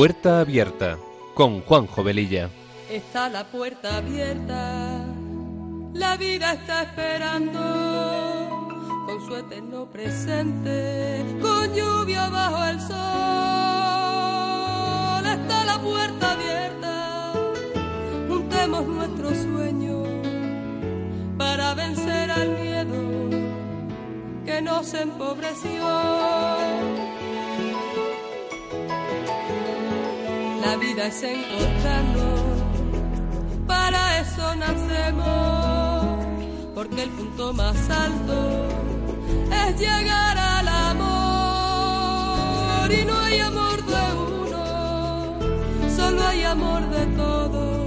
Puerta Abierta con Juan Jovelilla. Está la puerta abierta, la vida está esperando con su eterno presente, con lluvia bajo el sol. Está la puerta abierta, juntemos nuestros sueños para vencer al miedo que nos empobreció. Vida es encontrarnos, para eso nacemos, porque el punto más alto es llegar al amor. Y no hay amor de uno, solo hay amor de todos.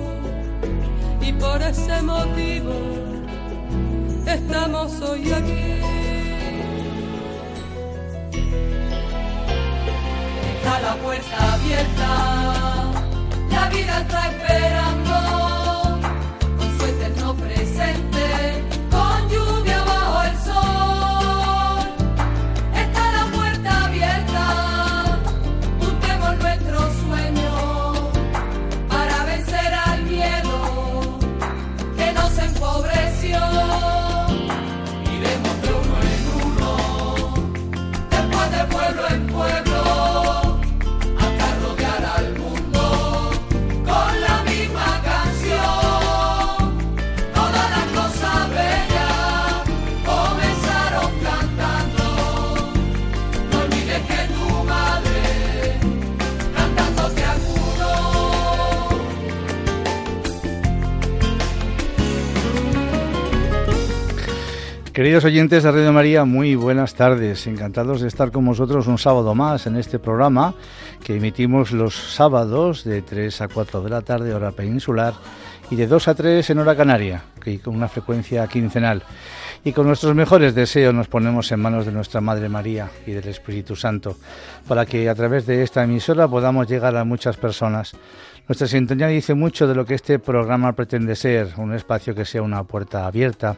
Y por ese motivo estamos hoy aquí. Está la puerta abierta la vida está esperando Queridos oyentes de Radio María, muy buenas tardes. Encantados de estar con vosotros un sábado más en este programa que emitimos los sábados de 3 a 4 de la tarde, hora peninsular, y de 2 a 3 en hora canaria, que con una frecuencia quincenal. Y con nuestros mejores deseos nos ponemos en manos de nuestra Madre María y del Espíritu Santo, para que a través de esta emisora podamos llegar a muchas personas. Nuestra sintonía dice mucho de lo que este programa pretende ser, un espacio que sea una puerta abierta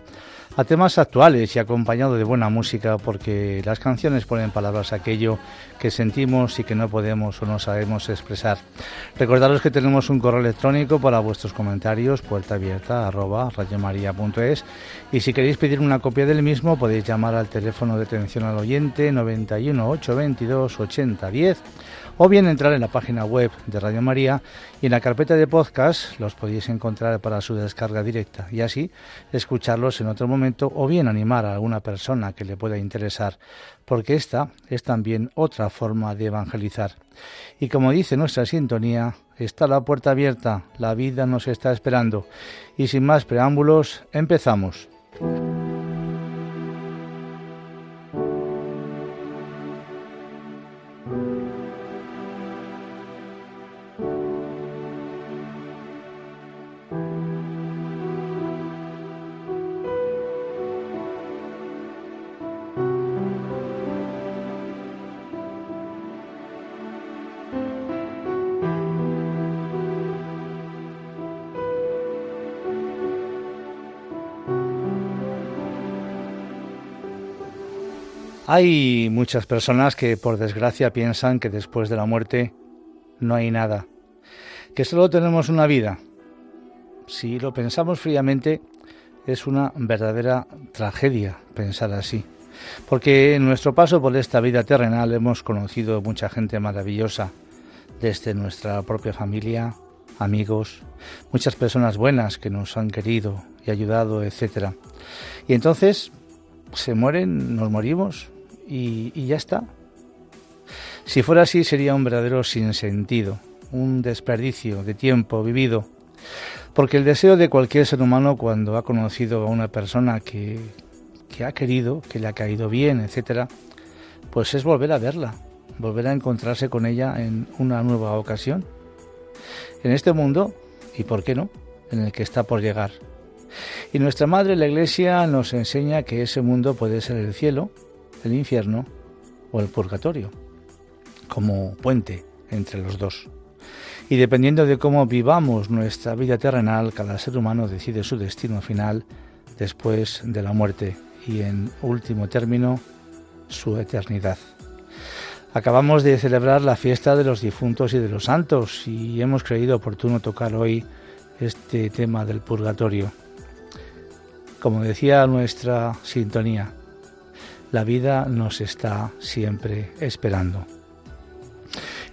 a temas actuales y acompañado de buena música porque las canciones ponen palabras a aquello que sentimos y que no podemos o no sabemos expresar. Recordaros que tenemos un correo electrónico para vuestros comentarios, puerta abierta y si queréis pedir una copia del mismo podéis llamar al teléfono de atención al oyente 91 822 8010 o bien entrar en la página web de Radio María y en la carpeta de podcast los podéis encontrar para su descarga directa y así escucharlos en otro momento o bien animar a alguna persona que le pueda interesar, porque esta es también otra forma de evangelizar. Y como dice nuestra sintonía, está la puerta abierta, la vida nos está esperando. Y sin más preámbulos, empezamos. Hay muchas personas que por desgracia piensan que después de la muerte no hay nada, que solo tenemos una vida. Si lo pensamos fríamente, es una verdadera tragedia pensar así, porque en nuestro paso por esta vida terrenal hemos conocido mucha gente maravillosa, desde nuestra propia familia, amigos, muchas personas buenas que nos han querido y ayudado, etc. Y entonces se mueren, nos morimos, y, ya está. Si fuera así sería un verdadero sinsentido, un desperdicio de tiempo vivido, porque el deseo de cualquier ser humano cuando ha conocido a una persona que, que ha querido, que le ha caído bien, etcétera, pues es volver a verla, volver a encontrarse con ella en una nueva ocasión. En este mundo, y por qué no, en el que está por llegar. Y nuestra Madre, la Iglesia, nos enseña que ese mundo puede ser el cielo, el infierno o el purgatorio, como puente entre los dos. Y dependiendo de cómo vivamos nuestra vida terrenal, cada ser humano decide su destino final después de la muerte y en último término su eternidad. Acabamos de celebrar la fiesta de los difuntos y de los santos y hemos creído oportuno tocar hoy este tema del purgatorio. Como decía nuestra sintonía, la vida nos está siempre esperando.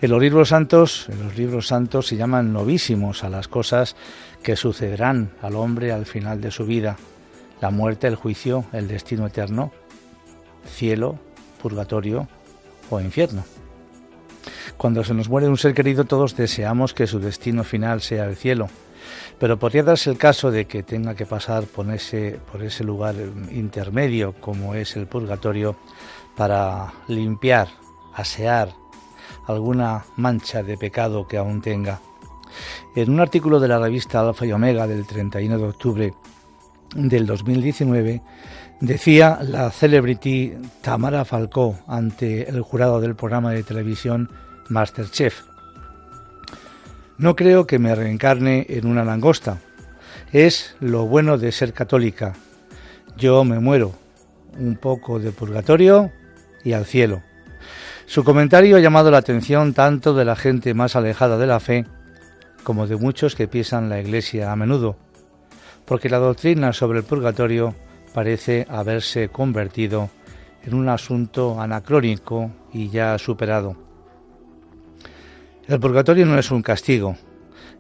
En los libros santos, en los libros santos se llaman novísimos a las cosas que sucederán al hombre al final de su vida, la muerte, el juicio, el destino eterno, cielo, purgatorio, o infierno. Cuando se nos muere un ser querido todos deseamos que su destino final sea el cielo, pero podría darse el caso de que tenga que pasar por ese, por ese lugar intermedio como es el purgatorio para limpiar, asear alguna mancha de pecado que aún tenga. En un artículo de la revista Alfa y Omega del 31 de octubre del 2019, Decía la celebrity Tamara Falcó ante el jurado del programa de televisión Masterchef. No creo que me reencarne en una langosta. Es lo bueno de ser católica. Yo me muero. Un poco de purgatorio y al cielo. Su comentario ha llamado la atención tanto de la gente más alejada de la fe como de muchos que piensan la Iglesia a menudo, porque la doctrina sobre el purgatorio parece haberse convertido en un asunto anacrónico y ya superado. El purgatorio no es un castigo.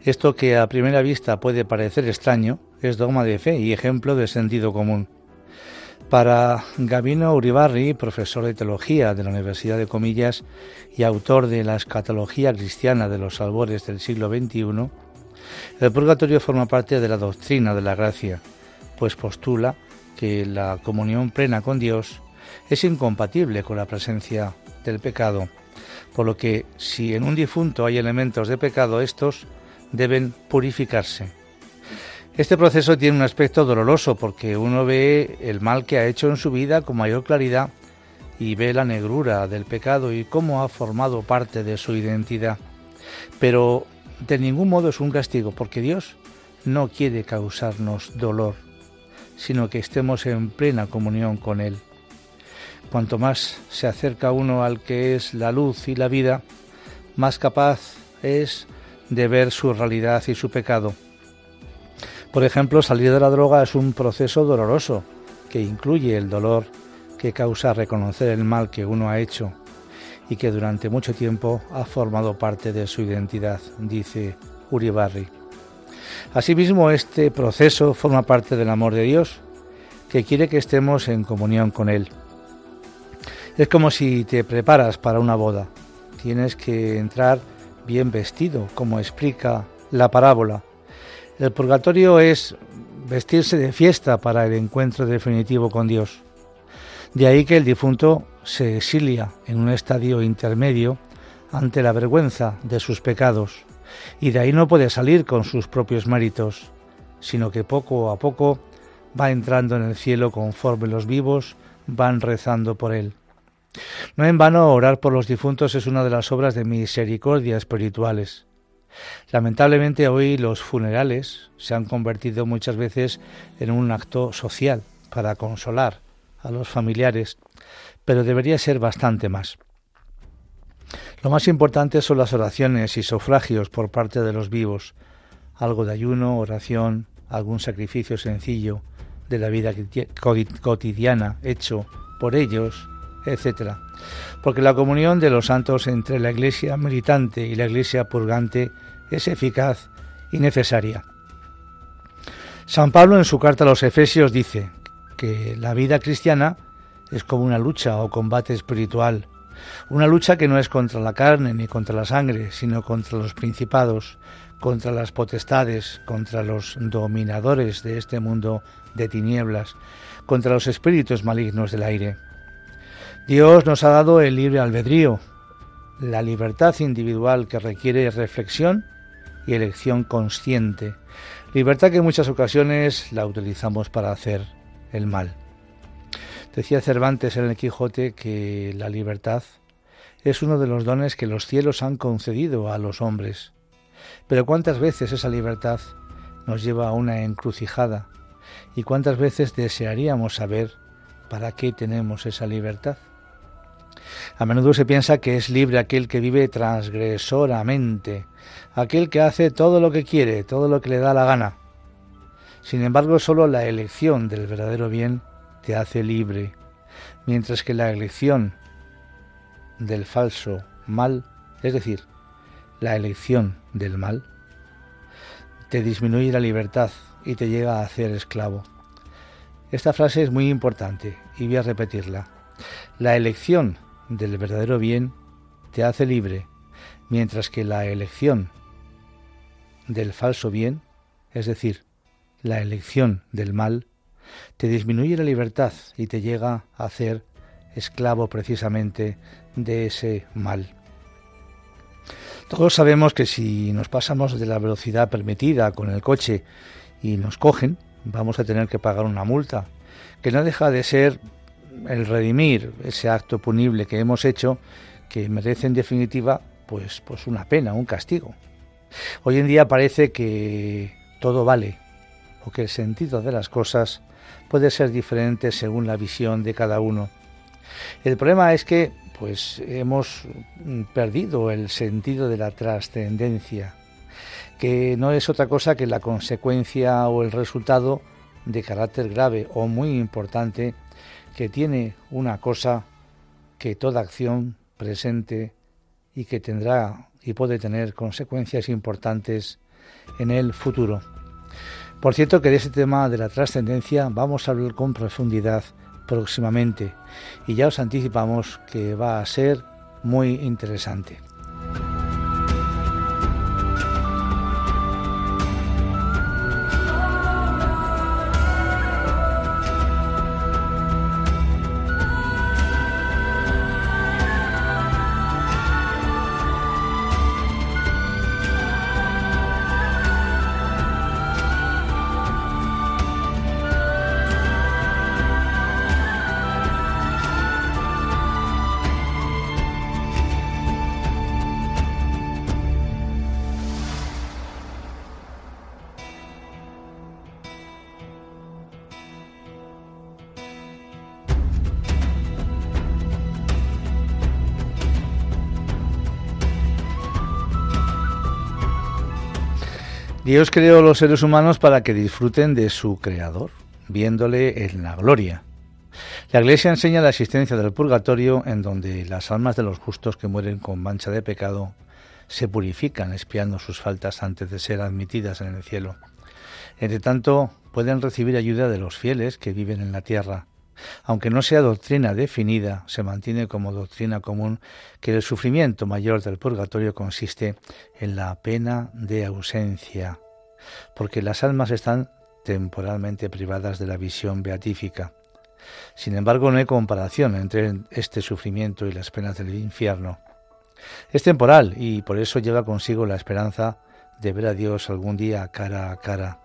Esto que a primera vista puede parecer extraño es dogma de fe y ejemplo de sentido común. Para Gabino Uribarri, profesor de teología de la Universidad de Comillas y autor de la escatología cristiana de los albores del siglo XXI, el purgatorio forma parte de la doctrina de la gracia, pues postula que la comunión plena con Dios es incompatible con la presencia del pecado, por lo que si en un difunto hay elementos de pecado, estos deben purificarse. Este proceso tiene un aspecto doloroso porque uno ve el mal que ha hecho en su vida con mayor claridad y ve la negrura del pecado y cómo ha formado parte de su identidad. Pero de ningún modo es un castigo porque Dios no quiere causarnos dolor sino que estemos en plena comunión con Él. Cuanto más se acerca uno al que es la luz y la vida, más capaz es de ver su realidad y su pecado. Por ejemplo, salir de la droga es un proceso doloroso que incluye el dolor que causa reconocer el mal que uno ha hecho y que durante mucho tiempo ha formado parte de su identidad, dice Uribarri. Asimismo, este proceso forma parte del amor de Dios, que quiere que estemos en comunión con Él. Es como si te preparas para una boda. Tienes que entrar bien vestido, como explica la parábola. El purgatorio es vestirse de fiesta para el encuentro definitivo con Dios. De ahí que el difunto se exilia en un estadio intermedio ante la vergüenza de sus pecados y de ahí no puede salir con sus propios méritos, sino que poco a poco va entrando en el cielo conforme los vivos van rezando por él. No en vano orar por los difuntos es una de las obras de misericordia espirituales. Lamentablemente hoy los funerales se han convertido muchas veces en un acto social para consolar a los familiares, pero debería ser bastante más. Lo más importante son las oraciones y sufragios por parte de los vivos, algo de ayuno, oración, algún sacrificio sencillo de la vida cotidiana hecho por ellos, etc. Porque la comunión de los santos entre la iglesia militante y la iglesia purgante es eficaz y necesaria. San Pablo en su carta a los Efesios dice que la vida cristiana es como una lucha o combate espiritual una lucha que no es contra la carne ni contra la sangre, sino contra los principados, contra las potestades, contra los dominadores de este mundo de tinieblas, contra los espíritus malignos del aire. Dios nos ha dado el libre albedrío, la libertad individual que requiere reflexión y elección consciente, libertad que en muchas ocasiones la utilizamos para hacer el mal. Decía Cervantes en el Quijote que la libertad es uno de los dones que los cielos han concedido a los hombres. Pero cuántas veces esa libertad nos lleva a una encrucijada y cuántas veces desearíamos saber para qué tenemos esa libertad. A menudo se piensa que es libre aquel que vive transgresoramente, aquel que hace todo lo que quiere, todo lo que le da la gana. Sin embargo, solo la elección del verdadero bien te hace libre, mientras que la elección del falso mal, es decir, la elección del mal, te disminuye la libertad y te llega a hacer esclavo. Esta frase es muy importante y voy a repetirla. La elección del verdadero bien te hace libre, mientras que la elección del falso bien, es decir, la elección del mal, te disminuye la libertad y te llega a hacer esclavo precisamente de ese mal. Todos sabemos que si nos pasamos de la velocidad permitida con el coche y nos cogen, vamos a tener que pagar una multa, que no deja de ser el redimir ese acto punible que hemos hecho, que merece en definitiva pues, pues una pena, un castigo. Hoy en día parece que todo vale, o que el sentido de las cosas puede ser diferente según la visión de cada uno. El problema es que pues hemos perdido el sentido de la trascendencia, que no es otra cosa que la consecuencia o el resultado de carácter grave o muy importante que tiene una cosa que toda acción presente y que tendrá y puede tener consecuencias importantes en el futuro. Por cierto que de ese tema de la trascendencia vamos a hablar con profundidad próximamente y ya os anticipamos que va a ser muy interesante. Dios creó los seres humanos para que disfruten de su Creador, viéndole en la gloria. La Iglesia enseña la existencia del purgatorio en donde las almas de los justos que mueren con mancha de pecado se purifican espiando sus faltas antes de ser admitidas en el cielo. Entre tanto, pueden recibir ayuda de los fieles que viven en la tierra, aunque no sea doctrina definida, se mantiene como doctrina común que el sufrimiento mayor del purgatorio consiste en la pena de ausencia, porque las almas están temporalmente privadas de la visión beatífica. Sin embargo, no hay comparación entre este sufrimiento y las penas del infierno. Es temporal y por eso lleva consigo la esperanza de ver a Dios algún día cara a cara.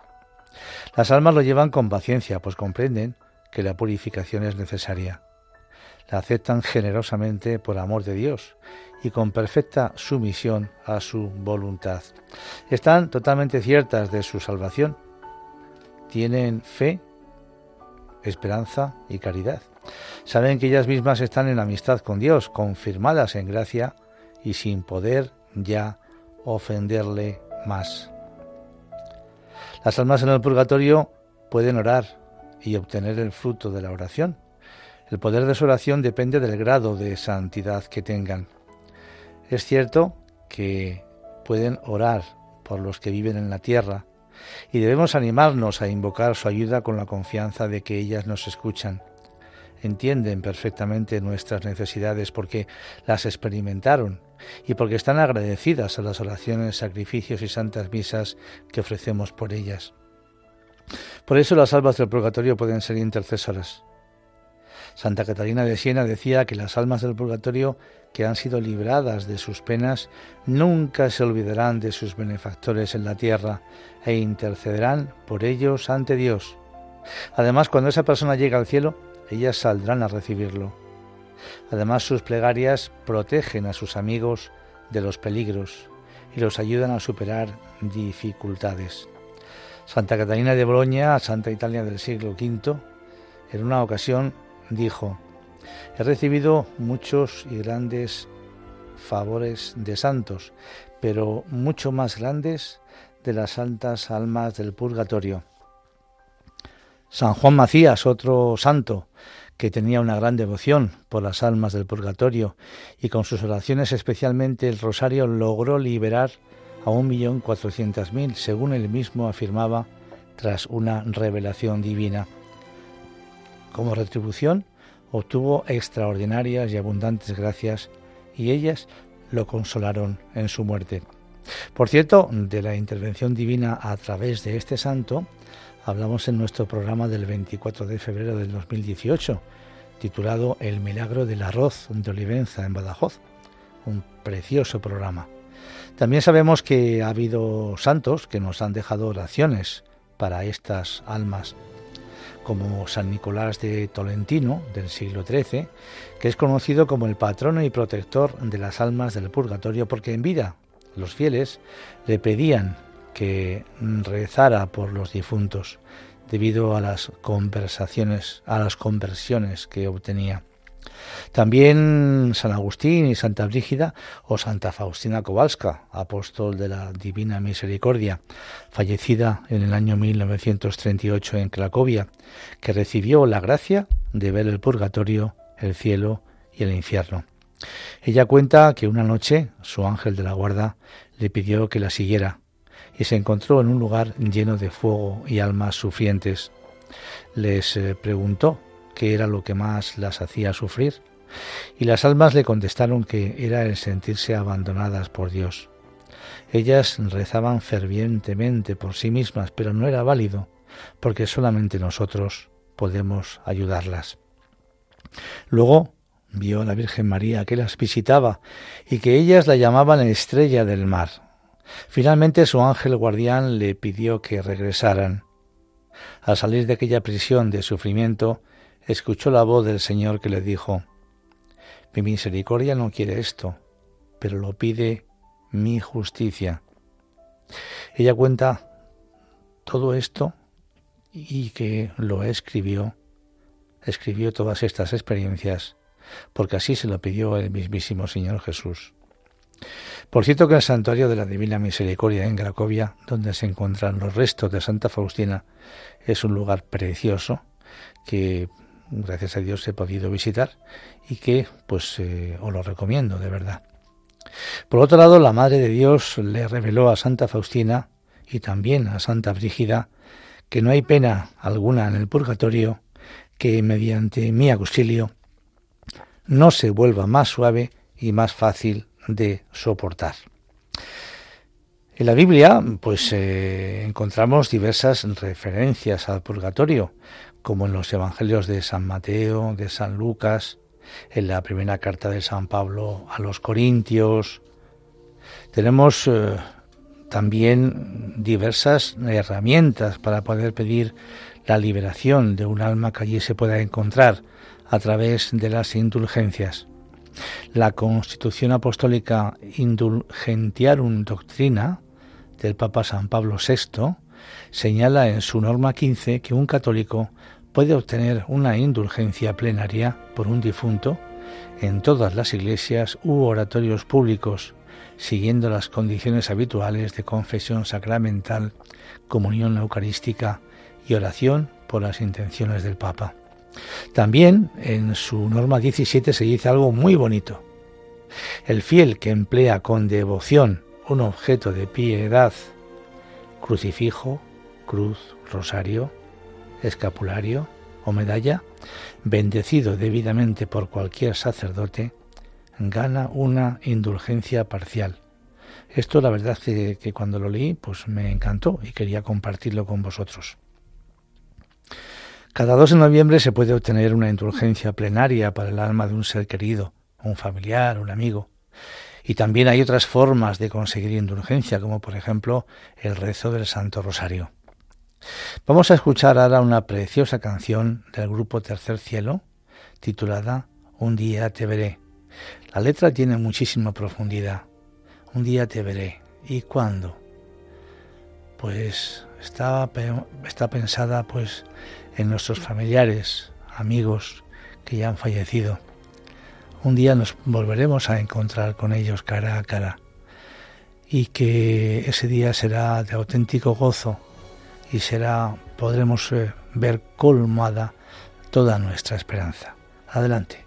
Las almas lo llevan con paciencia, pues comprenden que la purificación es necesaria. La aceptan generosamente por amor de Dios y con perfecta sumisión a su voluntad. Están totalmente ciertas de su salvación. Tienen fe, esperanza y caridad. Saben que ellas mismas están en amistad con Dios, confirmadas en gracia y sin poder ya ofenderle más. Las almas en el purgatorio pueden orar, y obtener el fruto de la oración. El poder de su oración depende del grado de santidad que tengan. Es cierto que pueden orar por los que viven en la tierra y debemos animarnos a invocar su ayuda con la confianza de que ellas nos escuchan. Entienden perfectamente nuestras necesidades porque las experimentaron y porque están agradecidas a las oraciones, sacrificios y santas misas que ofrecemos por ellas. Por eso las almas del purgatorio pueden ser intercesoras. Santa Catalina de Siena decía que las almas del purgatorio que han sido libradas de sus penas nunca se olvidarán de sus benefactores en la tierra e intercederán por ellos ante Dios. Además, cuando esa persona llega al cielo, ellas saldrán a recibirlo. Además, sus plegarias protegen a sus amigos de los peligros y los ayudan a superar dificultades. Santa Catalina de Boloña, Santa Italia del siglo V, en una ocasión dijo, He recibido muchos y grandes favores de santos, pero mucho más grandes de las santas almas del purgatorio. San Juan Macías, otro santo, que tenía una gran devoción por las almas del purgatorio y con sus oraciones, especialmente el rosario, logró liberar a un millón cuatrocientas mil, según él mismo afirmaba tras una revelación divina. Como retribución, obtuvo extraordinarias y abundantes gracias y ellas lo consolaron en su muerte. Por cierto, de la intervención divina a través de este santo, hablamos en nuestro programa del 24 de febrero del 2018, titulado El milagro del arroz de Olivenza en Badajoz. Un precioso programa. También sabemos que ha habido santos que nos han dejado oraciones para estas almas, como San Nicolás de Tolentino del siglo XIII, que es conocido como el patrono y protector de las almas del purgatorio, porque en vida los fieles le pedían que rezara por los difuntos debido a las conversaciones, a las conversiones que obtenía. También San Agustín y Santa Brígida o Santa Faustina Kowalska, apóstol de la Divina Misericordia, fallecida en el año 1938 en Cracovia, que recibió la gracia de ver el purgatorio, el cielo y el infierno. Ella cuenta que una noche su ángel de la guarda le pidió que la siguiera y se encontró en un lugar lleno de fuego y almas sufrientes. Les eh, preguntó qué era lo que más las hacía sufrir, y las almas le contestaron que era el sentirse abandonadas por Dios. Ellas rezaban fervientemente por sí mismas, pero no era válido, porque solamente nosotros podemos ayudarlas. Luego vio a la Virgen María que las visitaba y que ellas la llamaban estrella del mar. Finalmente su ángel guardián le pidió que regresaran. Al salir de aquella prisión de sufrimiento, escuchó la voz del Señor que le dijo, Mi misericordia no quiere esto, pero lo pide mi justicia. Ella cuenta todo esto y que lo escribió, escribió todas estas experiencias, porque así se lo pidió el mismísimo Señor Jesús. Por cierto que el santuario de la Divina Misericordia en Cracovia, donde se encuentran los restos de Santa Faustina, es un lugar precioso que gracias a Dios he podido visitar y que pues eh, os lo recomiendo de verdad. Por otro lado, la Madre de Dios le reveló a Santa Faustina y también a Santa Brígida que no hay pena alguna en el purgatorio que mediante mi auxilio no se vuelva más suave y más fácil de soportar. En la Biblia, pues eh, encontramos diversas referencias al purgatorio, como en los Evangelios de San Mateo, de San Lucas, en la primera carta de San Pablo a los Corintios. Tenemos eh, también diversas herramientas para poder pedir la liberación de un alma que allí se pueda encontrar a través de las indulgencias. La Constitución Apostólica Indulgentiarum Doctrina del Papa San Pablo VI señala en su norma 15 que un católico puede obtener una indulgencia plenaria por un difunto en todas las iglesias u oratorios públicos, siguiendo las condiciones habituales de confesión sacramental, comunión eucarística y oración por las intenciones del Papa. También en su norma 17 se dice algo muy bonito. El fiel que emplea con devoción un objeto de piedad, crucifijo, cruz, rosario, escapulario o medalla, bendecido debidamente por cualquier sacerdote, gana una indulgencia parcial. Esto la verdad que, que cuando lo leí pues me encantó y quería compartirlo con vosotros. Cada 2 de noviembre se puede obtener una indulgencia plenaria para el alma de un ser querido, un familiar, un amigo. Y también hay otras formas de conseguir indulgencia, como por ejemplo el rezo del Santo Rosario. Vamos a escuchar ahora una preciosa canción del grupo Tercer Cielo, titulada Un día te veré. La letra tiene muchísima profundidad. Un día te veré. ¿Y cuándo? Pues está, está pensada pues en nuestros familiares, amigos que ya han fallecido. Un día nos volveremos a encontrar con ellos cara a cara y que ese día será de auténtico gozo y será podremos eh, ver colmada toda nuestra esperanza. Adelante.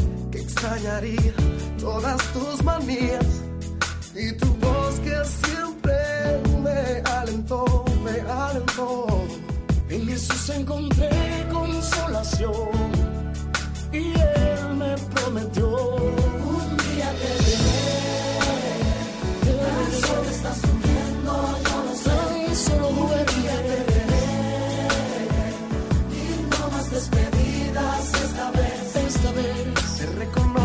extrañaría todas tus manías y tu voz que siempre me alentó, me alentó. En Jesús encontré consolación y Él me prometió un día te.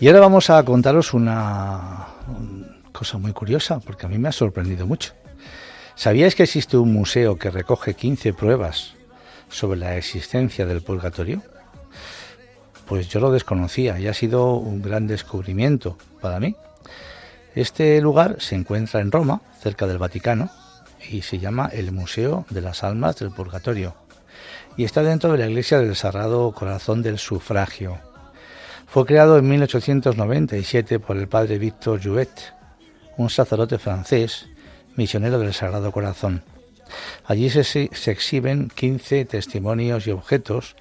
Y ahora vamos a contaros una cosa muy curiosa, porque a mí me ha sorprendido mucho. ¿Sabíais que existe un museo que recoge 15 pruebas sobre la existencia del purgatorio? Pues yo lo desconocía y ha sido un gran descubrimiento para mí. Este lugar se encuentra en Roma, cerca del Vaticano, y se llama el Museo de las Almas del Purgatorio. Y está dentro de la iglesia del Sagrado Corazón del Sufragio, fue creado en 1897 por el padre Victor Jouet, un sacerdote francés, misionero del Sagrado Corazón. Allí se, exhiben 15 testimonios y objetos,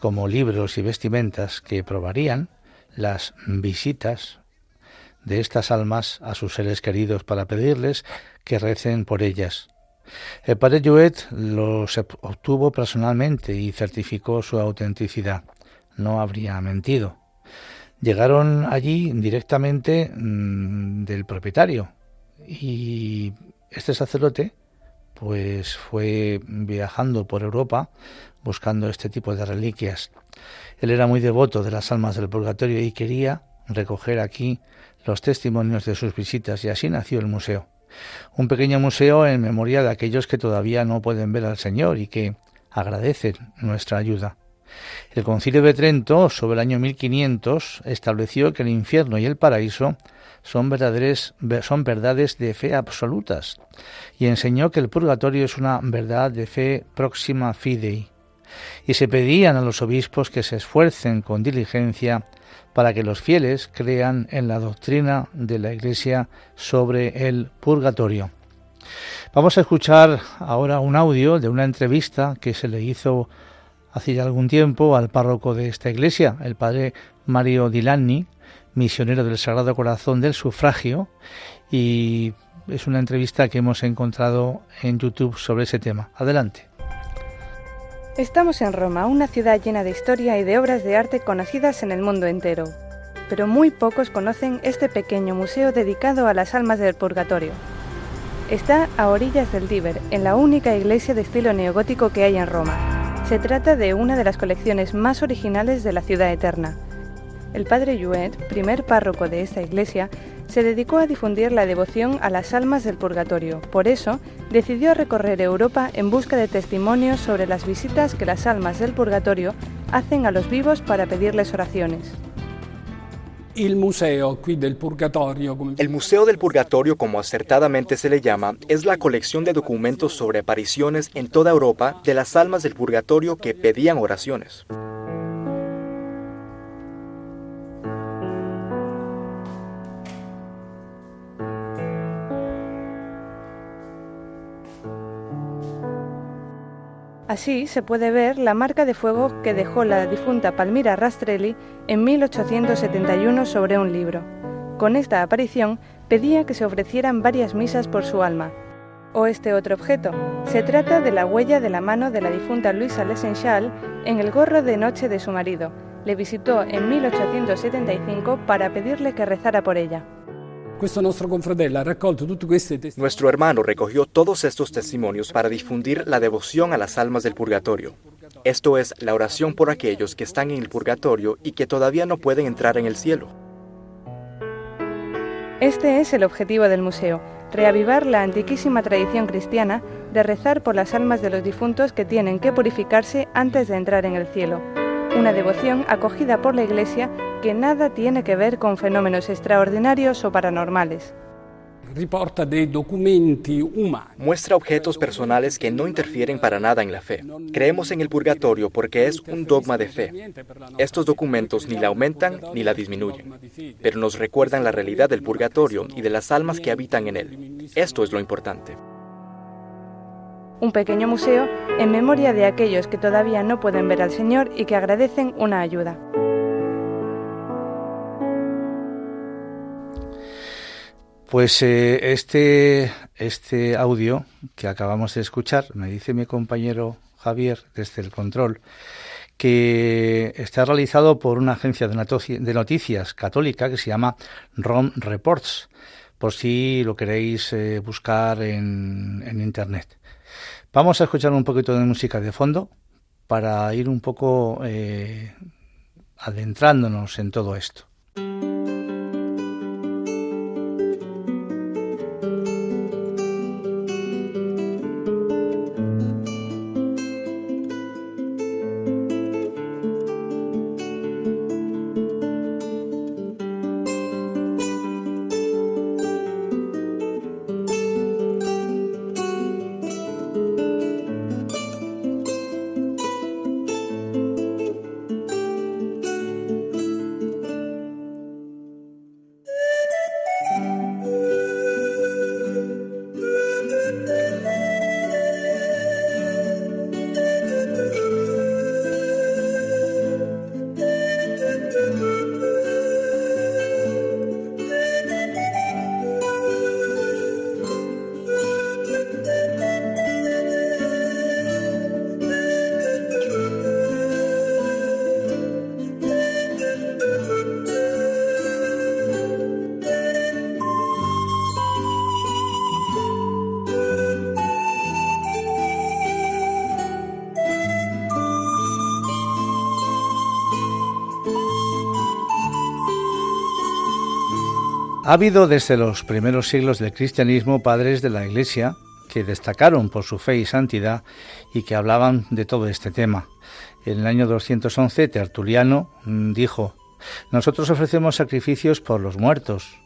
como libros y vestimentas, que probarían las visitas de estas almas a sus seres queridos para pedirles que recen por ellas. El padre Jouet los obtuvo personalmente y certificó su autenticidad. No habría mentido llegaron allí directamente mm, del propietario y este sacerdote pues fue viajando por Europa buscando este tipo de reliquias. Él era muy devoto de las almas del purgatorio y quería recoger aquí los testimonios de sus visitas y así nació el museo. Un pequeño museo en memoria de aquellos que todavía no pueden ver al Señor y que agradecen nuestra ayuda. El Concilio de Trento, sobre el año 1500, estableció que el infierno y el paraíso son, son verdades de fe absolutas y enseñó que el purgatorio es una verdad de fe próxima fidei. Y se pedían a los obispos que se esfuercen con diligencia para que los fieles crean en la doctrina de la Iglesia sobre el purgatorio. Vamos a escuchar ahora un audio de una entrevista que se le hizo hace ya algún tiempo al párroco de esta iglesia, el padre Mario Dilani, misionero del Sagrado Corazón del Sufragio, y es una entrevista que hemos encontrado en YouTube sobre ese tema. Adelante. Estamos en Roma, una ciudad llena de historia y de obras de arte conocidas en el mundo entero, pero muy pocos conocen este pequeño museo dedicado a las almas del purgatorio. Está a orillas del Tíber, en la única iglesia de estilo neogótico que hay en Roma se trata de una de las colecciones más originales de la ciudad eterna. El padre Jouet, primer párroco de esta iglesia, se dedicó a difundir la devoción a las almas del purgatorio. Por eso, decidió recorrer Europa en busca de testimonios sobre las visitas que las almas del purgatorio hacen a los vivos para pedirles oraciones. El Museo del Purgatorio, como acertadamente se le llama, es la colección de documentos sobre apariciones en toda Europa de las almas del purgatorio que pedían oraciones. Así se puede ver la marca de fuego que dejó la difunta Palmira Rastrelli en 1871 sobre un libro. Con esta aparición pedía que se ofrecieran varias misas por su alma. O este otro objeto. Se trata de la huella de la mano de la difunta Luisa Lesenchal en el gorro de noche de su marido. Le visitó en 1875 para pedirle que rezara por ella. Nuestro hermano recogió todos estos testimonios para difundir la devoción a las almas del purgatorio. Esto es la oración por aquellos que están en el purgatorio y que todavía no pueden entrar en el cielo. Este es el objetivo del museo, reavivar la antiquísima tradición cristiana de rezar por las almas de los difuntos que tienen que purificarse antes de entrar en el cielo una devoción acogida por la Iglesia que nada tiene que ver con fenómenos extraordinarios o paranormales. Muestra objetos personales que no interfieren para nada en la fe. Creemos en el purgatorio porque es un dogma de fe. Estos documentos ni la aumentan ni la disminuyen, pero nos recuerdan la realidad del purgatorio y de las almas que habitan en él. Esto es lo importante un pequeño museo en memoria de aquellos que todavía no pueden ver al Señor y que agradecen una ayuda. Pues eh, este, este audio que acabamos de escuchar, me dice mi compañero Javier desde el control, que está realizado por una agencia de noticias católica que se llama ROM Reports, por si lo queréis eh, buscar en, en Internet. Vamos a escuchar un poquito de música de fondo para ir un poco eh, adentrándonos en todo esto. Ha habido desde los primeros siglos del cristianismo padres de la Iglesia que destacaron por su fe y santidad y que hablaban de todo este tema. En el año 211 Tertuliano mm, dijo, nosotros ofrecemos sacrificios por los muertos.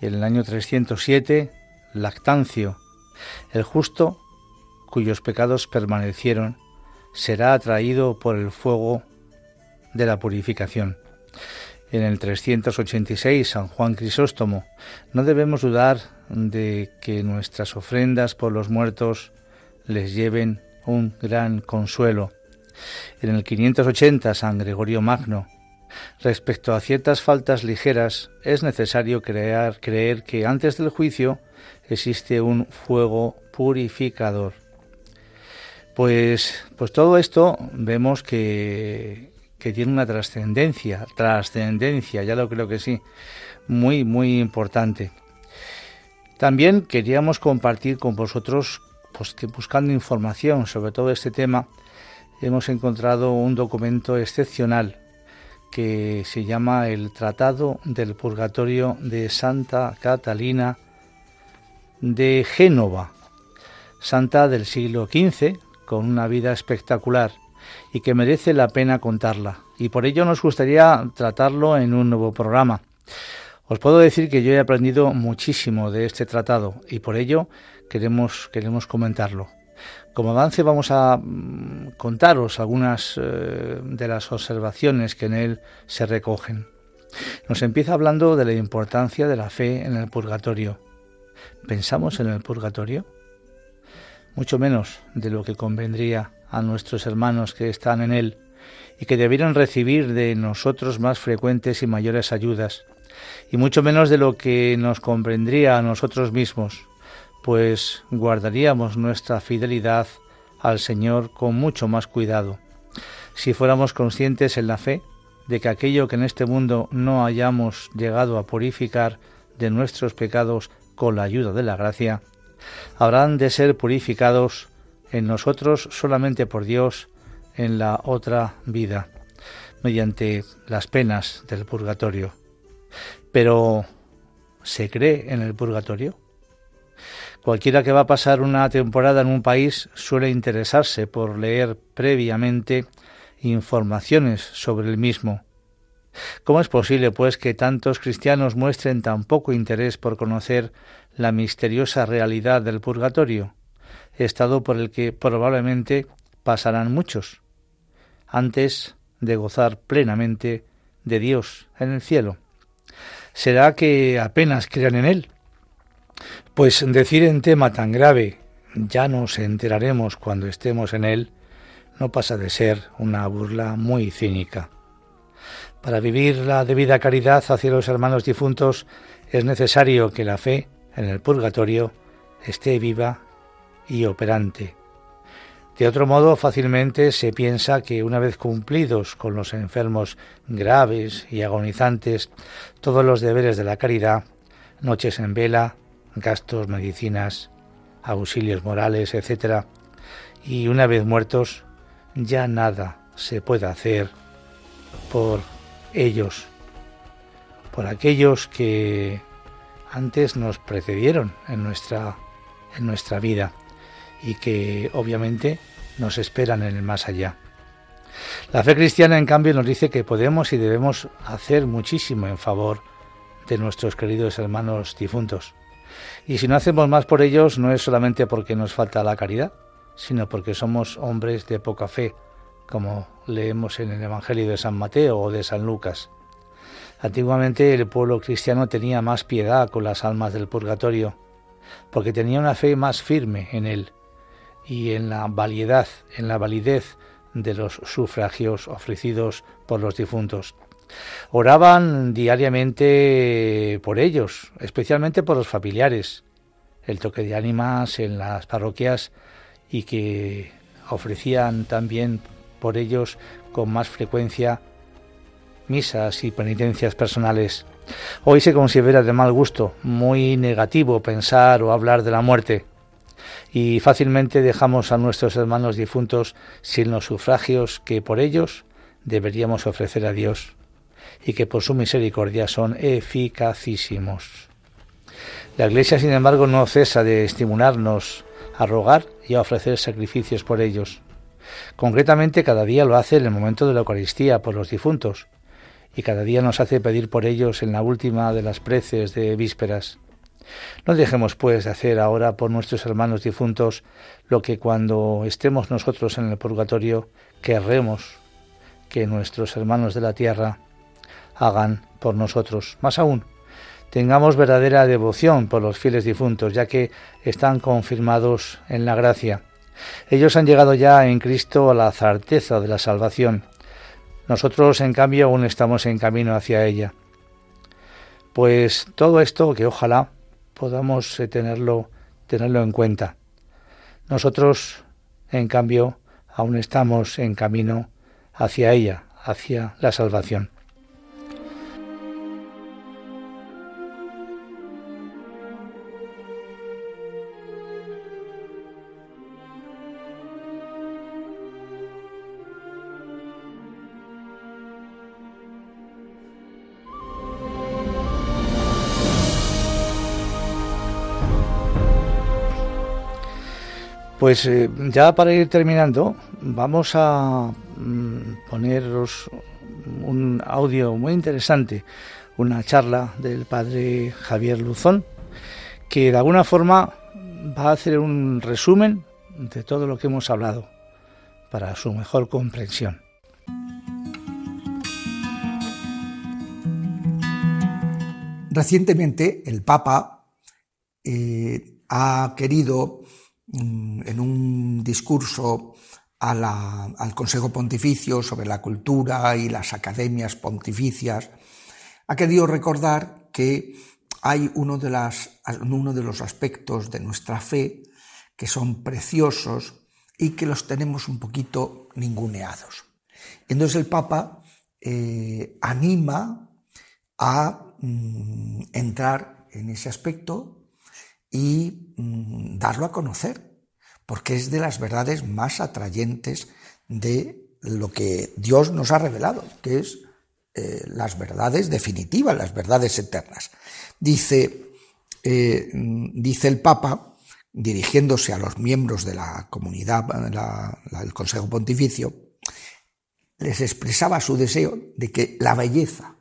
En el año 307 Lactancio, el justo cuyos pecados permanecieron, será atraído por el fuego de la purificación. En el 386, San Juan Crisóstomo, no debemos dudar de que nuestras ofrendas por los muertos les lleven un gran consuelo. En el 580, San Gregorio Magno, respecto a ciertas faltas ligeras, es necesario creer que antes del juicio existe un fuego purificador. Pues, pues todo esto vemos que, que tiene una trascendencia, trascendencia, ya lo creo que sí, muy, muy importante. También queríamos compartir con vosotros, pues que buscando información sobre todo este tema, hemos encontrado un documento excepcional que se llama el Tratado del Purgatorio de Santa Catalina de Génova, santa del siglo XV, con una vida espectacular y que merece la pena contarla. Y por ello nos gustaría tratarlo en un nuevo programa. Os puedo decir que yo he aprendido muchísimo de este tratado y por ello queremos, queremos comentarlo. Como avance vamos a mm, contaros algunas eh, de las observaciones que en él se recogen. Nos empieza hablando de la importancia de la fe en el purgatorio. ¿Pensamos en el purgatorio? Mucho menos de lo que convendría a nuestros hermanos que están en él y que debieran recibir de nosotros más frecuentes y mayores ayudas, y mucho menos de lo que nos convendría a nosotros mismos, pues guardaríamos nuestra fidelidad al Señor con mucho más cuidado. Si fuéramos conscientes en la fe de que aquello que en este mundo no hayamos llegado a purificar de nuestros pecados con la ayuda de la gracia, habrán de ser purificados en nosotros solamente por Dios en la otra vida, mediante las penas del purgatorio. Pero, ¿se cree en el purgatorio? Cualquiera que va a pasar una temporada en un país suele interesarse por leer previamente informaciones sobre el mismo. ¿Cómo es posible, pues, que tantos cristianos muestren tan poco interés por conocer la misteriosa realidad del purgatorio? Estado por el que probablemente pasarán muchos, antes de gozar plenamente de Dios en el cielo. ¿Será que apenas crean en Él? Pues decir en tema tan grave, ya nos enteraremos cuando estemos en Él, no pasa de ser una burla muy cínica. Para vivir la debida caridad hacia los hermanos difuntos es necesario que la fe en el purgatorio esté viva y operante. De otro modo, fácilmente se piensa que una vez cumplidos con los enfermos graves y agonizantes todos los deberes de la caridad, noches en vela, gastos, medicinas, auxilios morales, etc., y una vez muertos, ya nada se puede hacer por ellos, por aquellos que antes nos precedieron en nuestra, en nuestra vida y que obviamente nos esperan en el más allá. La fe cristiana, en cambio, nos dice que podemos y debemos hacer muchísimo en favor de nuestros queridos hermanos difuntos. Y si no hacemos más por ellos, no es solamente porque nos falta la caridad, sino porque somos hombres de poca fe, como leemos en el Evangelio de San Mateo o de San Lucas. Antiguamente el pueblo cristiano tenía más piedad con las almas del purgatorio, porque tenía una fe más firme en él y en la validez, en la validez de los sufragios ofrecidos por los difuntos. Oraban diariamente por ellos, especialmente por los familiares, el toque de ánimas en las parroquias y que ofrecían también por ellos con más frecuencia misas y penitencias personales. Hoy se considera de mal gusto, muy negativo pensar o hablar de la muerte y fácilmente dejamos a nuestros hermanos difuntos sin los sufragios que por ellos deberíamos ofrecer a Dios y que por su misericordia son eficacísimos. La Iglesia, sin embargo, no cesa de estimularnos a rogar y a ofrecer sacrificios por ellos. Concretamente, cada día lo hace en el momento de la Eucaristía por los difuntos, y cada día nos hace pedir por ellos en la última de las preces de vísperas. No dejemos, pues, de hacer ahora por nuestros hermanos difuntos lo que cuando estemos nosotros en el purgatorio querremos que nuestros hermanos de la tierra hagan por nosotros. Más aún, tengamos verdadera devoción por los fieles difuntos, ya que están confirmados en la gracia. Ellos han llegado ya en Cristo a la certeza de la salvación. Nosotros, en cambio, aún estamos en camino hacia ella. Pues todo esto que ojalá podamos eh, tenerlo, tenerlo en cuenta. Nosotros, en cambio, aún estamos en camino hacia ella, hacia la salvación. Pues eh, ya para ir terminando, vamos a mm, poneros un audio muy interesante, una charla del padre Javier Luzón, que de alguna forma va a hacer un resumen de todo lo que hemos hablado para su mejor comprensión. Recientemente el Papa eh, ha querido en un discurso al Consejo Pontificio sobre la cultura y las academias pontificias, ha querido recordar que hay uno de, uno de los aspectos de nuestra fe que son preciosos y que los tenemos un poquito ninguneados. Entonces el Papa eh, anima a mm, entrar en ese aspecto y mm, darlo a conocer, porque es de las verdades más atrayentes de lo que Dios nos ha revelado, que es eh, las verdades definitivas, las verdades eternas. Dice, eh, dice el Papa, dirigiéndose a los miembros de la comunidad, del Consejo Pontificio, les expresaba su deseo de que la belleza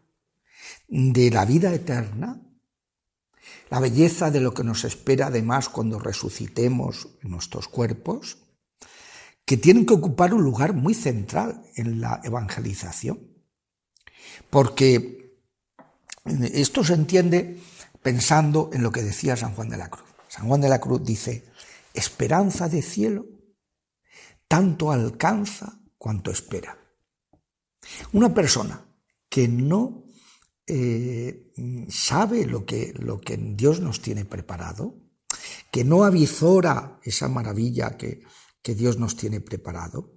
de la vida eterna la belleza de lo que nos espera además cuando resucitemos nuestros cuerpos, que tienen que ocupar un lugar muy central en la evangelización. Porque esto se entiende pensando en lo que decía San Juan de la Cruz. San Juan de la Cruz dice, esperanza de cielo, tanto alcanza cuanto espera. Una persona que no eh, sabe lo que, lo que Dios nos tiene preparado, que no avizora esa maravilla que, que Dios nos tiene preparado,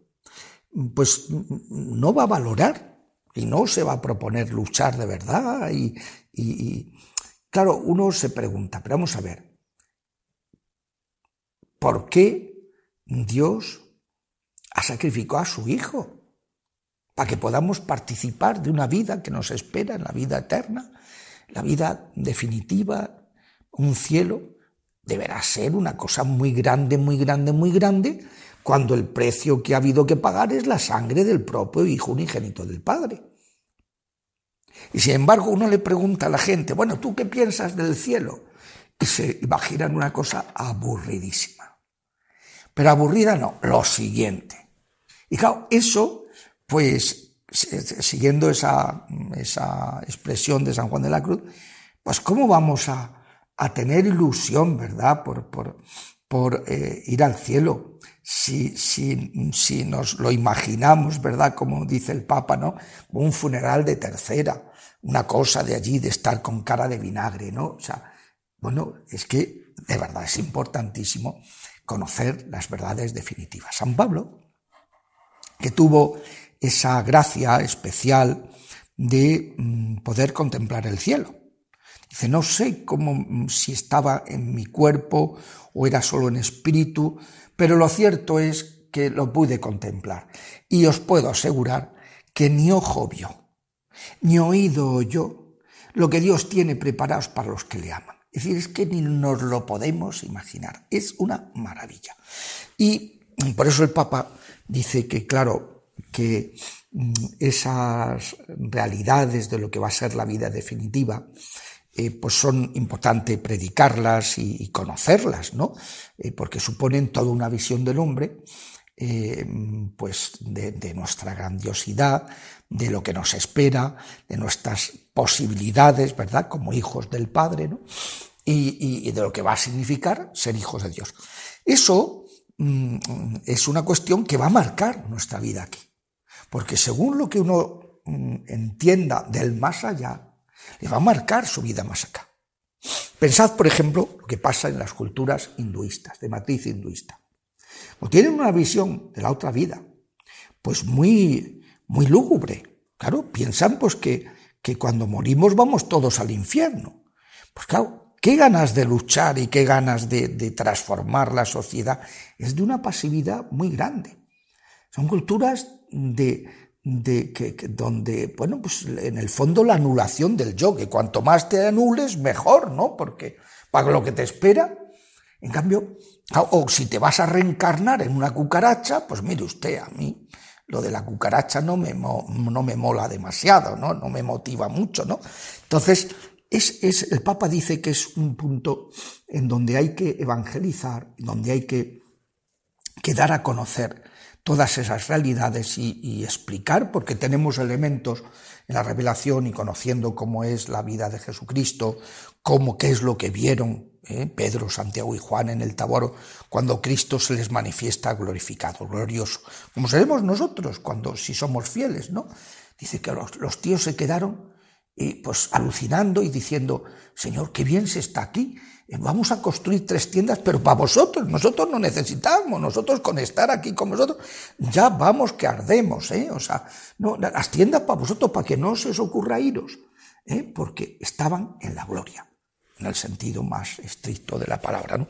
pues no va a valorar y no se va a proponer luchar de verdad. Y, y, claro, uno se pregunta, pero vamos a ver, ¿por qué Dios ha sacrificado a su Hijo? Para que podamos participar de una vida que nos espera, en la vida eterna, la vida definitiva, un cielo, deberá ser una cosa muy grande, muy grande, muy grande, cuando el precio que ha habido que pagar es la sangre del propio Hijo unigénito del Padre. Y sin embargo uno le pregunta a la gente, bueno, ¿tú qué piensas del cielo? Y se imaginan una cosa aburridísima. Pero aburrida no, lo siguiente. Y claro, eso pues siguiendo esa, expresión de San Juan de la Cruz, pues cómo vamos a, tener ilusión, ¿verdad?, por, por, eh, ir al cielo, si, si, nos lo imaginamos, ¿verdad?, como dice el Papa, ¿no?, un funeral de tercera, una cosa de allí, de estar con cara de vinagre, ¿no? O sea, bueno, es que de verdad es importantísimo conocer las verdades definitivas. San Pablo, que tuvo esa gracia especial de mm, poder contemplar el cielo. Dice, no sé cómo mm, si estaba en mi cuerpo o era solo en espíritu, pero lo cierto es que lo pude contemplar. Y os puedo asegurar que ni ojo vio, ni oído oyó lo que Dios tiene preparados para los que le aman. Es decir, es que ni nos lo podemos imaginar. Es una maravilla. Y por eso el Papa dice que, claro, que mm, esas realidades de lo que va a ser la vida definitiva, eh, pues son importantes predicarlas y, conocerlas, ¿no? Eh, porque suponen toda una visión del hombre, eh, pues de, nuestra grandiosidad, de lo que nos espera, de nuestras posibilidades, ¿verdad? Como hijos del Padre, ¿no? Y, y de lo que va a significar ser hijos de Dios. Eso es una cuestión que va a marcar nuestra vida aquí. Porque según lo que uno mm, entienda del más allá, le va a marcar su vida más acá. Pensad, por ejemplo, lo que pasa en las culturas hinduistas, de matriz hinduista. O tienen una visión de la otra vida, pues muy, muy lúgubre. Claro, piensan pues que, que cuando morimos vamos todos al infierno. Pues claro, qué ganas de luchar y qué ganas de, transformar la sociedad. Es de una pasividad muy grande. Son culturas de, de que, donde, bueno, pues en el fondo la anulación del yo, que cuanto más te anules, mejor, ¿no? Porque para lo que te espera, en cambio, o si te vas a reencarnar en una cucaracha, pues mire usted, a mí lo de la cucaracha no me, no me mola demasiado, ¿no? No me motiva mucho, ¿no? Entonces, es, es, el Papa dice que es un punto en donde hay que evangelizar, donde hay que, que dar a conocer todas esas realidades y, explicar, porque tenemos elementos en la revelación y conociendo cómo es la vida de Jesucristo, cómo qué es lo que vieron eh, Pedro, Santiago y Juan en el Taboro, cuando Cristo se les manifiesta glorificado, glorioso, como seremos nosotros cuando si somos fieles, ¿no? Dice que los, los tíos se quedaron y pues alucinando y diciendo, Señor, qué bien se está aquí vamos a construir tres tiendas, pero para vosotros, nosotros no necesitamos, nosotros con estar aquí con vosotros, ya vamos que ardemos, ¿eh? O sea, no, las tiendas para vosotros, para que no se os ocurra iros, ¿eh? Porque estaban en la gloria, en el sentido más estricto de la palabra, ¿no?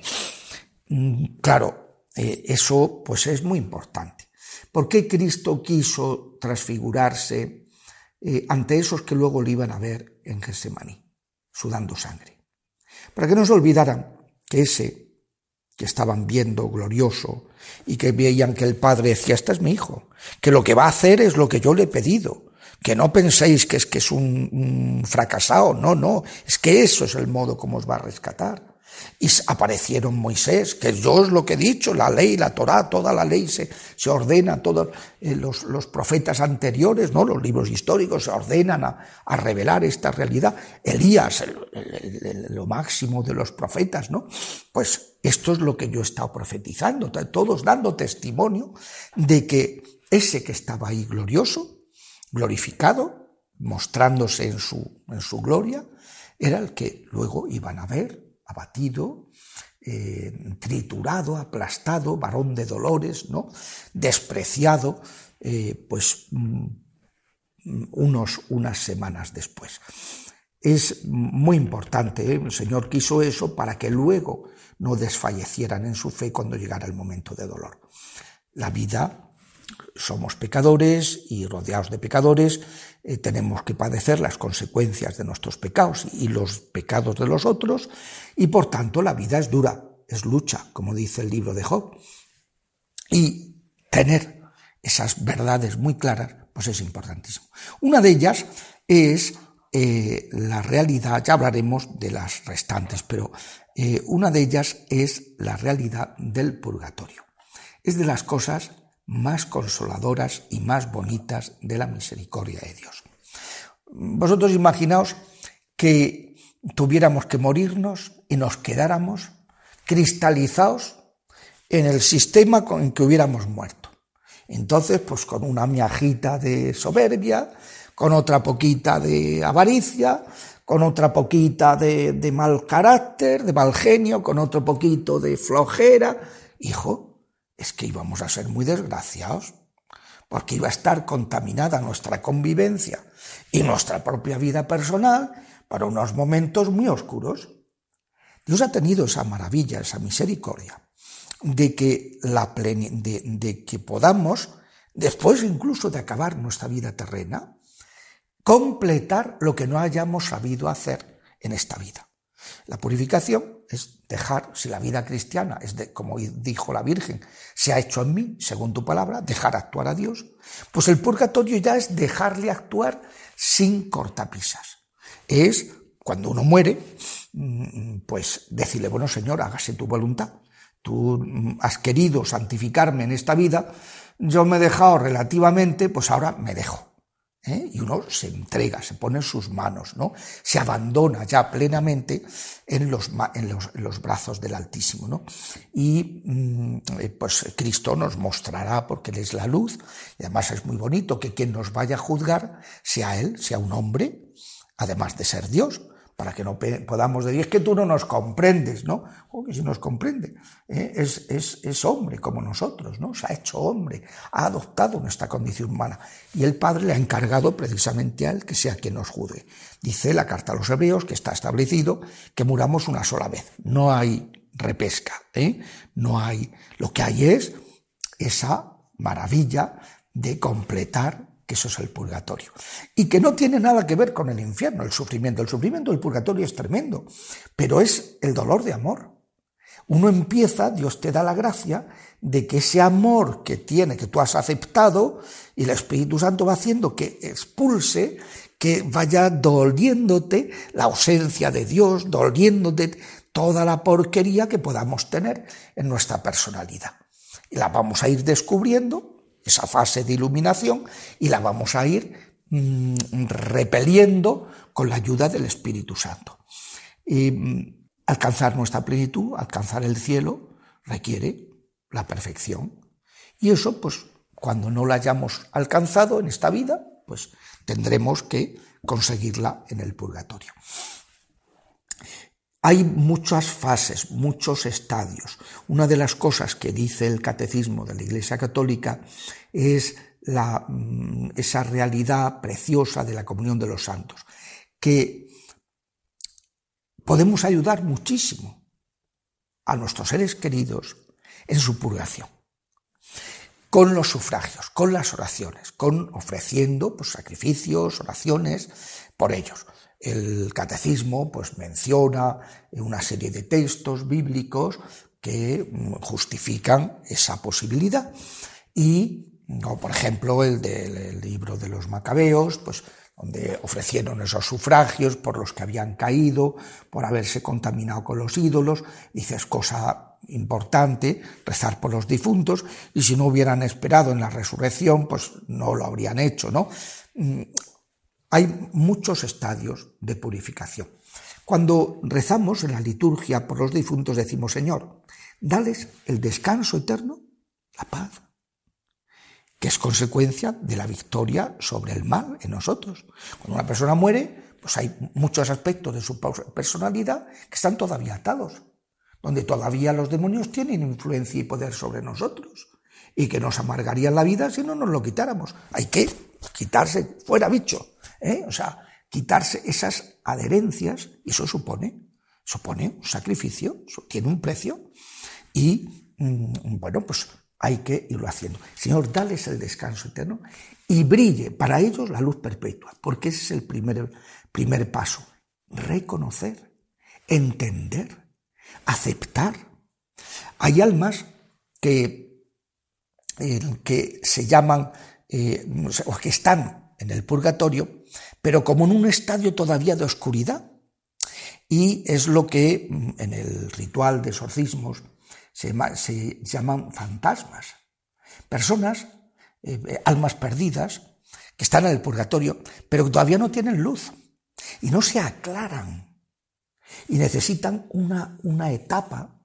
Mm, claro, eh, eso pues es muy importante. ¿Por qué Cristo quiso transfigurarse eh, ante esos que luego le iban a ver en Getsemaní, sudando sangre? para que no se olvidaran que ese que estaban viendo glorioso y que veían que el Padre decía, este es mi hijo, que lo que va a hacer es lo que yo le he pedido, que no penséis que es que es un, un fracasado, no, no, es que eso es el modo como os va a rescatar. Y aparecieron Moisés, que yo es lo que he dicho, la ley, la Torá, toda la ley se, se ordena, todos eh, los, los, profetas anteriores, ¿no? los libros históricos se ordenan a, a revelar esta realidad. Elías, lo máximo de los profetas, ¿no? Pues esto es lo que yo he estado profetizando, todos dando testimonio de que ese que estaba ahí glorioso, glorificado, mostrándose en su, en su gloria, era el que luego iban a ver abatido, eh, triturado, aplastado, varón de dolores, ¿no? despreciado, eh, pues mm, unos, unas semanas después. Es muy importante, ¿eh? el Señor quiso eso para que luego no desfallecieran en su fe cuando llegara el momento de dolor. La vida somos pecadores y rodeados de pecadores, eh, tenemos que padecer las consecuencias de nuestros pecados y los pecados de los otros, y por tanto la vida es dura, es lucha, como dice el libro de Job. Y tener esas verdades muy claras, pues es importantísimo. Una de ellas es eh, la realidad, ya hablaremos de las restantes, pero eh, una de ellas es la realidad del purgatorio. Es de las cosas más consoladoras y más bonitas de la misericordia de Dios. Vosotros imaginaos que tuviéramos que morirnos y nos quedáramos cristalizados en el sistema el que hubiéramos muerto. Entonces, pues con una miajita de soberbia, con otra poquita de avaricia, con otra poquita de, de mal carácter, de mal genio, con otro poquito de flojera. Hijo, es que íbamos a ser muy desgraciados, porque iba a estar contaminada nuestra convivencia y nuestra propia vida personal para unos momentos muy oscuros. Dios ha tenido esa maravilla, esa misericordia, de que, la de, de que podamos, después incluso de acabar nuestra vida terrena, completar lo que no hayamos sabido hacer en esta vida. La purificación es dejar, si la vida cristiana es de, como dijo la Virgen, se ha hecho en mí, según tu palabra, dejar actuar a Dios, pues el purgatorio ya es dejarle actuar sin cortapisas. Es cuando uno muere, mm, pues decirle, bueno Señor, hágase tu voluntad. Tú mm, has querido santificarme en esta vida, yo me he dejado relativamente, pues ahora me dejo. ¿Eh? y uno se entrega, se pone en sus manos, ¿no? se abandona ya plenamente en los, en los, brazos del Altísimo. ¿no? Y mm, eh, pues Cristo nos mostrará, porque Él es la luz, y además es muy bonito que quien nos vaya a juzgar sea Él, sea un hombre, además de ser Dios, para que no podamos decir, es que tú no nos comprendes, ¿no? O que si nos comprende, ¿eh? es, es, es, hombre como nosotros, ¿no? Se ha hecho hombre, ha adoptado nuestra condición humana. Y el Padre le ha encargado precisamente a él que sea quien nos juzgue. Dice la carta a los hebreos que está establecido que muramos una sola vez. No hay repesca, ¿eh? No hay, lo que hay es esa maravilla de completar eso es el purgatorio. Y que no tiene nada que ver con el infierno, el sufrimiento. El sufrimiento del purgatorio es tremendo, pero es el dolor de amor. Uno empieza, Dios te da la gracia de que ese amor que tiene, que tú has aceptado, y el Espíritu Santo va haciendo que expulse, que vaya doliéndote la ausencia de Dios, doliéndote toda la porquería que podamos tener en nuestra personalidad. Y la vamos a ir descubriendo esa fase de iluminación y la vamos a ir mm, repeliendo con la ayuda del Espíritu Santo. Y mm, alcanzar nuestra plenitud, alcanzar el cielo, requiere la perfección. Y eso, pues, cuando no la hayamos alcanzado en esta vida, pues tendremos que conseguirla en el purgatorio. Hay muchas fases, muchos estadios. Una de las cosas que dice el catecismo de la Iglesia Católica es la, mm, esa realidad preciosa de la comunión de los santos, que podemos ayudar muchísimo a nuestros seres queridos en su purgación, con los sufragios, con las oraciones, con ofreciendo pues, sacrificios, oraciones por ellos. El catecismo pues, menciona una serie de textos bíblicos que mm, justifican esa posibilidad. Y, por ejemplo, el del libro de los macabeos, pues, donde ofrecieron esos sufragios por los que habían caído, por haberse contaminado con los ídolos. Dices, cosa importante, rezar por los difuntos, y si no hubieran esperado en la resurrección, pues no lo habrían hecho, ¿no? Hay muchos estadios de purificación. Cuando rezamos en la liturgia por los difuntos decimos, Señor, dales el descanso eterno, la paz, que es consecuencia de la victoria sobre el mal en nosotros. Cuando una persona muere, pues hay muchos aspectos de su personalidad que están todavía atados, donde todavía los demonios tienen influencia y poder sobre nosotros y que nos amargarían la vida si no nos lo quitáramos. Hay que quitarse fuera bicho. ¿Eh? O sea, quitarse esas adherencias, y eso supone, supone un sacrificio, tiene un precio, y mm, bueno, pues hay que irlo haciendo. Señor, dales el descanso eterno y brille para ellos la luz perpetua, porque ese es el primer, primer paso. Reconocer, entender, aceptar. Hay almas que, eh, que se llaman, eh, o que están en el purgatorio, pero como en un estadio todavía de oscuridad. Y es lo que mm, en el ritual de exorcismos se, llaman fantasmas. Personas, eh, eh, almas perdidas, que están en el purgatorio, pero que todavía no tienen luz y no se aclaran y necesitan una, una etapa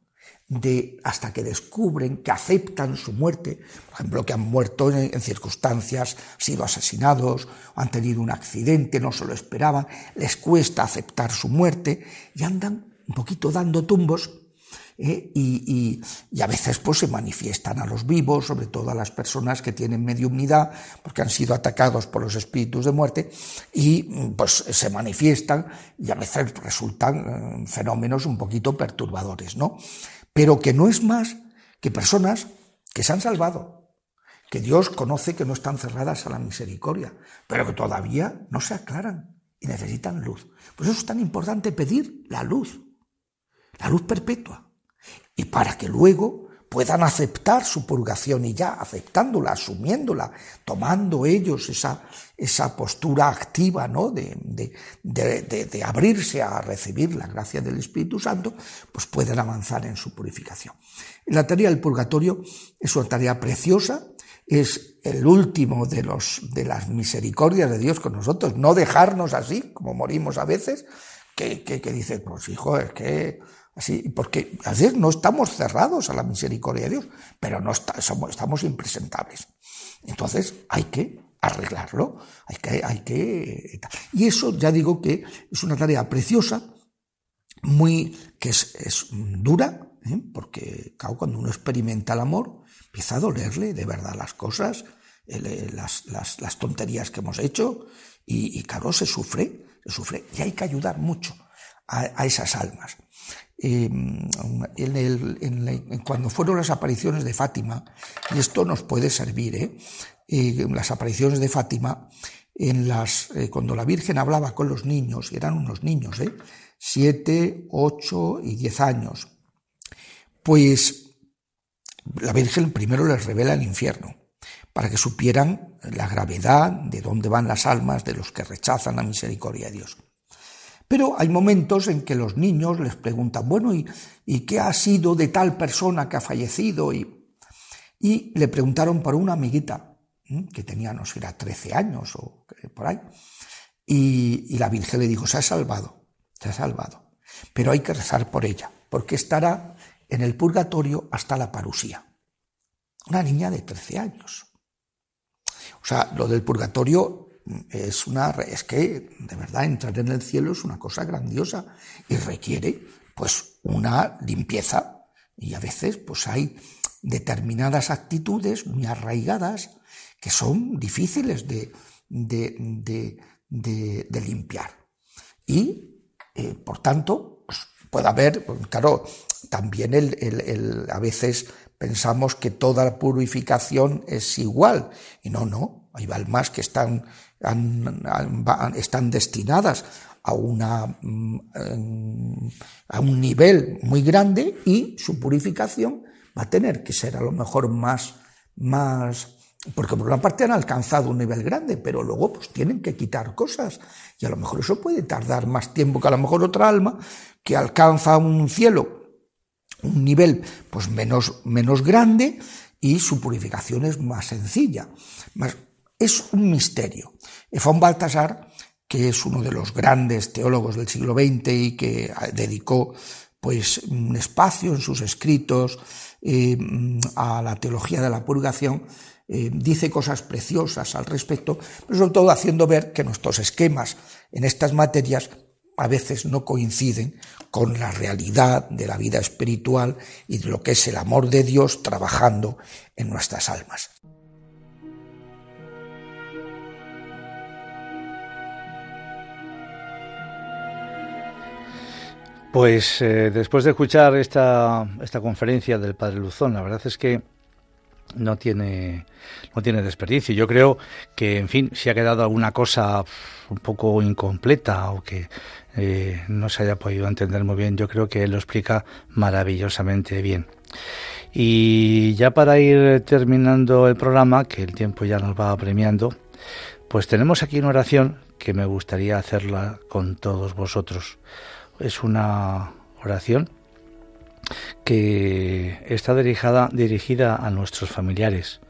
de hasta que descubren que aceptan su muerte, por ejemplo, que han muerto en, circunstancias, han sido asesinados, o han tenido un accidente, no se lo esperaban, les cuesta aceptar su muerte y andan un poquito dando tumbos ¿eh? y, a veces pues se manifiestan a los vivos, sobre todo a las personas que tienen mediunidad, porque han sido atacados por los espíritus de muerte, y pues se manifiestan y a veces resultan eh, fenómenos un poquito perturbadores, ¿no? Pero que no es más que personas que se han salvado, que Dios conoce que no están cerradas a la misericordia, pero que todavía no se aclaran y necesitan luz. Por eso es tan importante pedir la luz la luz perpetua. Y para que luego puedan aceptar su purgación y ya aceptándola, asumiéndola, tomando ellos esa, esa postura activa ¿no? de, de, de, abrirse a recibir la gracia del Espíritu Santo, pues pueden avanzar en su purificación. La tarea del purgatorio es una tarea preciosa, es el último de, los, de las misericordias de Dios con nosotros, no dejarnos así, como morimos a veces, que, que, que pues hijo, es que Así, porque a veces no estamos cerrados a la misericordia de Dios, pero no estamos impresentables. Entonces hay que arreglarlo, hay que, hay que... Y eso ya digo que es una tarea preciosa, muy, que es, dura, ¿eh? porque claro, cuando uno experimenta el amor, empieza a dolerle de verdad las cosas, las, las, tonterías que hemos hecho, y, claro, se sufre, se sufre, y hay que ayudar mucho a esas almas. Em, cuando fueron las apariciones de Fátima, y esto nos puede servir, ¿eh? eh las apariciones de Fátima, en las, eh, cuando la Virgen hablaba con los niños, y eran unos niños, siete, ocho y diez años, pues la Virgen primero les revela el infierno, para que supieran la gravedad de dónde van las almas de los que rechazan la misericordia de Dios. Pero hay momentos en que los niños les preguntan, bueno, ¿y, qué ha sido de tal persona que ha fallecido? Y, le preguntaron por una amiguita que tenía, no sé, era 13 años o por ahí. Y, y la Virgen le dijo, se ha salvado, se ha salvado. Pero hay que rezar por ella, porque estará en el purgatorio hasta la parusía. Una niña de 13 años. O sea, lo del purgatorio es una es que de verdad entrar en el cielo es una cosa grandiosa y requiere pues una limpieza. Y a veces pues hay determinadas actitudes muy arraigadas que son difíciles de, de, de, limpiar. Y eh, por tanto pues, puede haber pues, claro también el, el, a veces pensamos que toda purificación es igual. Y no no hay almas que están están destinadas a, una, mm, a un nivel muy grande y su purificación va a tener que ser a lo mejor más, más porque por una parte han alcanzado un nivel grande, pero luego pues tienen que quitar cosas y a lo mejor eso puede tardar más tiempo que a lo mejor otra alma que alcanza un cielo, un nivel pues menos, menos grande y su purificación es más sencilla. Más, es un misterio. Von Baltasar, que es uno de los grandes teólogos del siglo XX y que dedicó pues un espacio en sus escritos eh, a la teología de la purgación, eh, dice cosas preciosas al respecto, pero sobre todo haciendo ver que nuestros esquemas en estas materias a veces no coinciden con la realidad de la vida espiritual y de lo que es el amor de Dios trabajando en nuestras almas. Pues eh, después de escuchar esta, esta conferencia del Padre Luzón, la verdad es que no tiene, no tiene desperdicio. Yo creo que, en fin, si ha quedado alguna cosa un poco incompleta o que eh, no se haya podido entender muy bien, yo creo que él lo explica maravillosamente bien. Y ya para ir terminando el programa, que el tiempo ya nos va apremiando, pues tenemos aquí una oración que me gustaría hacerla con todos vosotros es una oración que está dirigida, dirigida a nuestros familiares,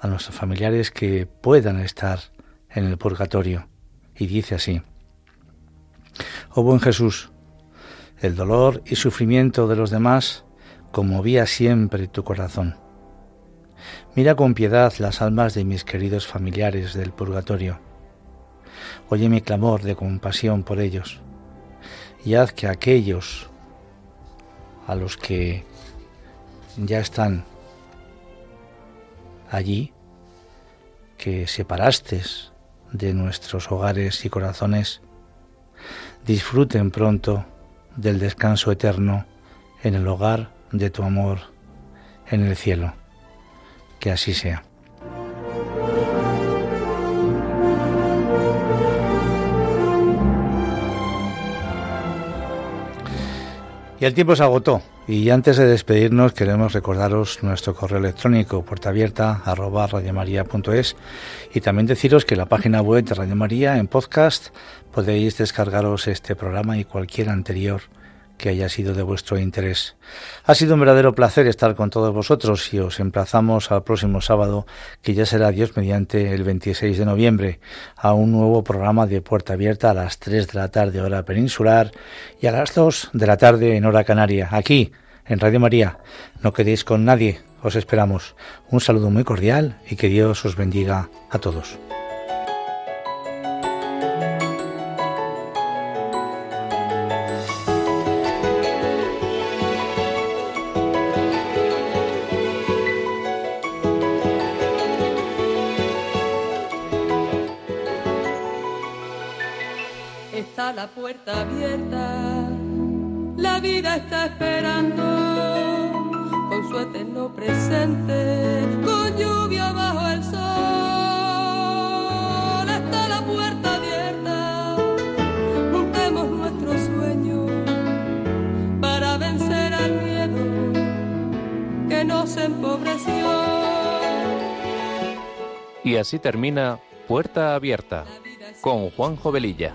a nuestros familiares que puedan estar en el purgatorio. Y dice así, Oh buen Jesús, el dolor y sufrimiento de los demás conmovía siempre tu corazón. Mira con piedad las almas de mis queridos familiares del purgatorio. Oye mi clamor de compasión por ellos y haz que aquellos a los que ya están allí, que separaste de nuestros hogares y corazones, disfruten pronto del descanso eterno en el hogar de tu amor en el cielo. Que así sea. Y el tiempo se agotó. Y antes de despedirnos queremos recordaros nuestro correo electrónico puertaabierta arroba radiomaria.es y también deciros que la página web de Radio María en podcast podéis descargaros este programa y cualquier anterior que haya sido de vuestro interés. Ha sido un verdadero placer estar con todos vosotros y os emplazamos al próximo sábado, que ya será Dios mediante el 26 de noviembre, a un nuevo programa de Puerta Abierta a las 3 de la tarde hora peninsular y a las 2 de la tarde en hora canaria, aquí en Radio María. No quedéis con nadie, os esperamos. Un saludo muy cordial y que Dios os bendiga a todos. Así termina Puerta Abierta con Juan Jovelilla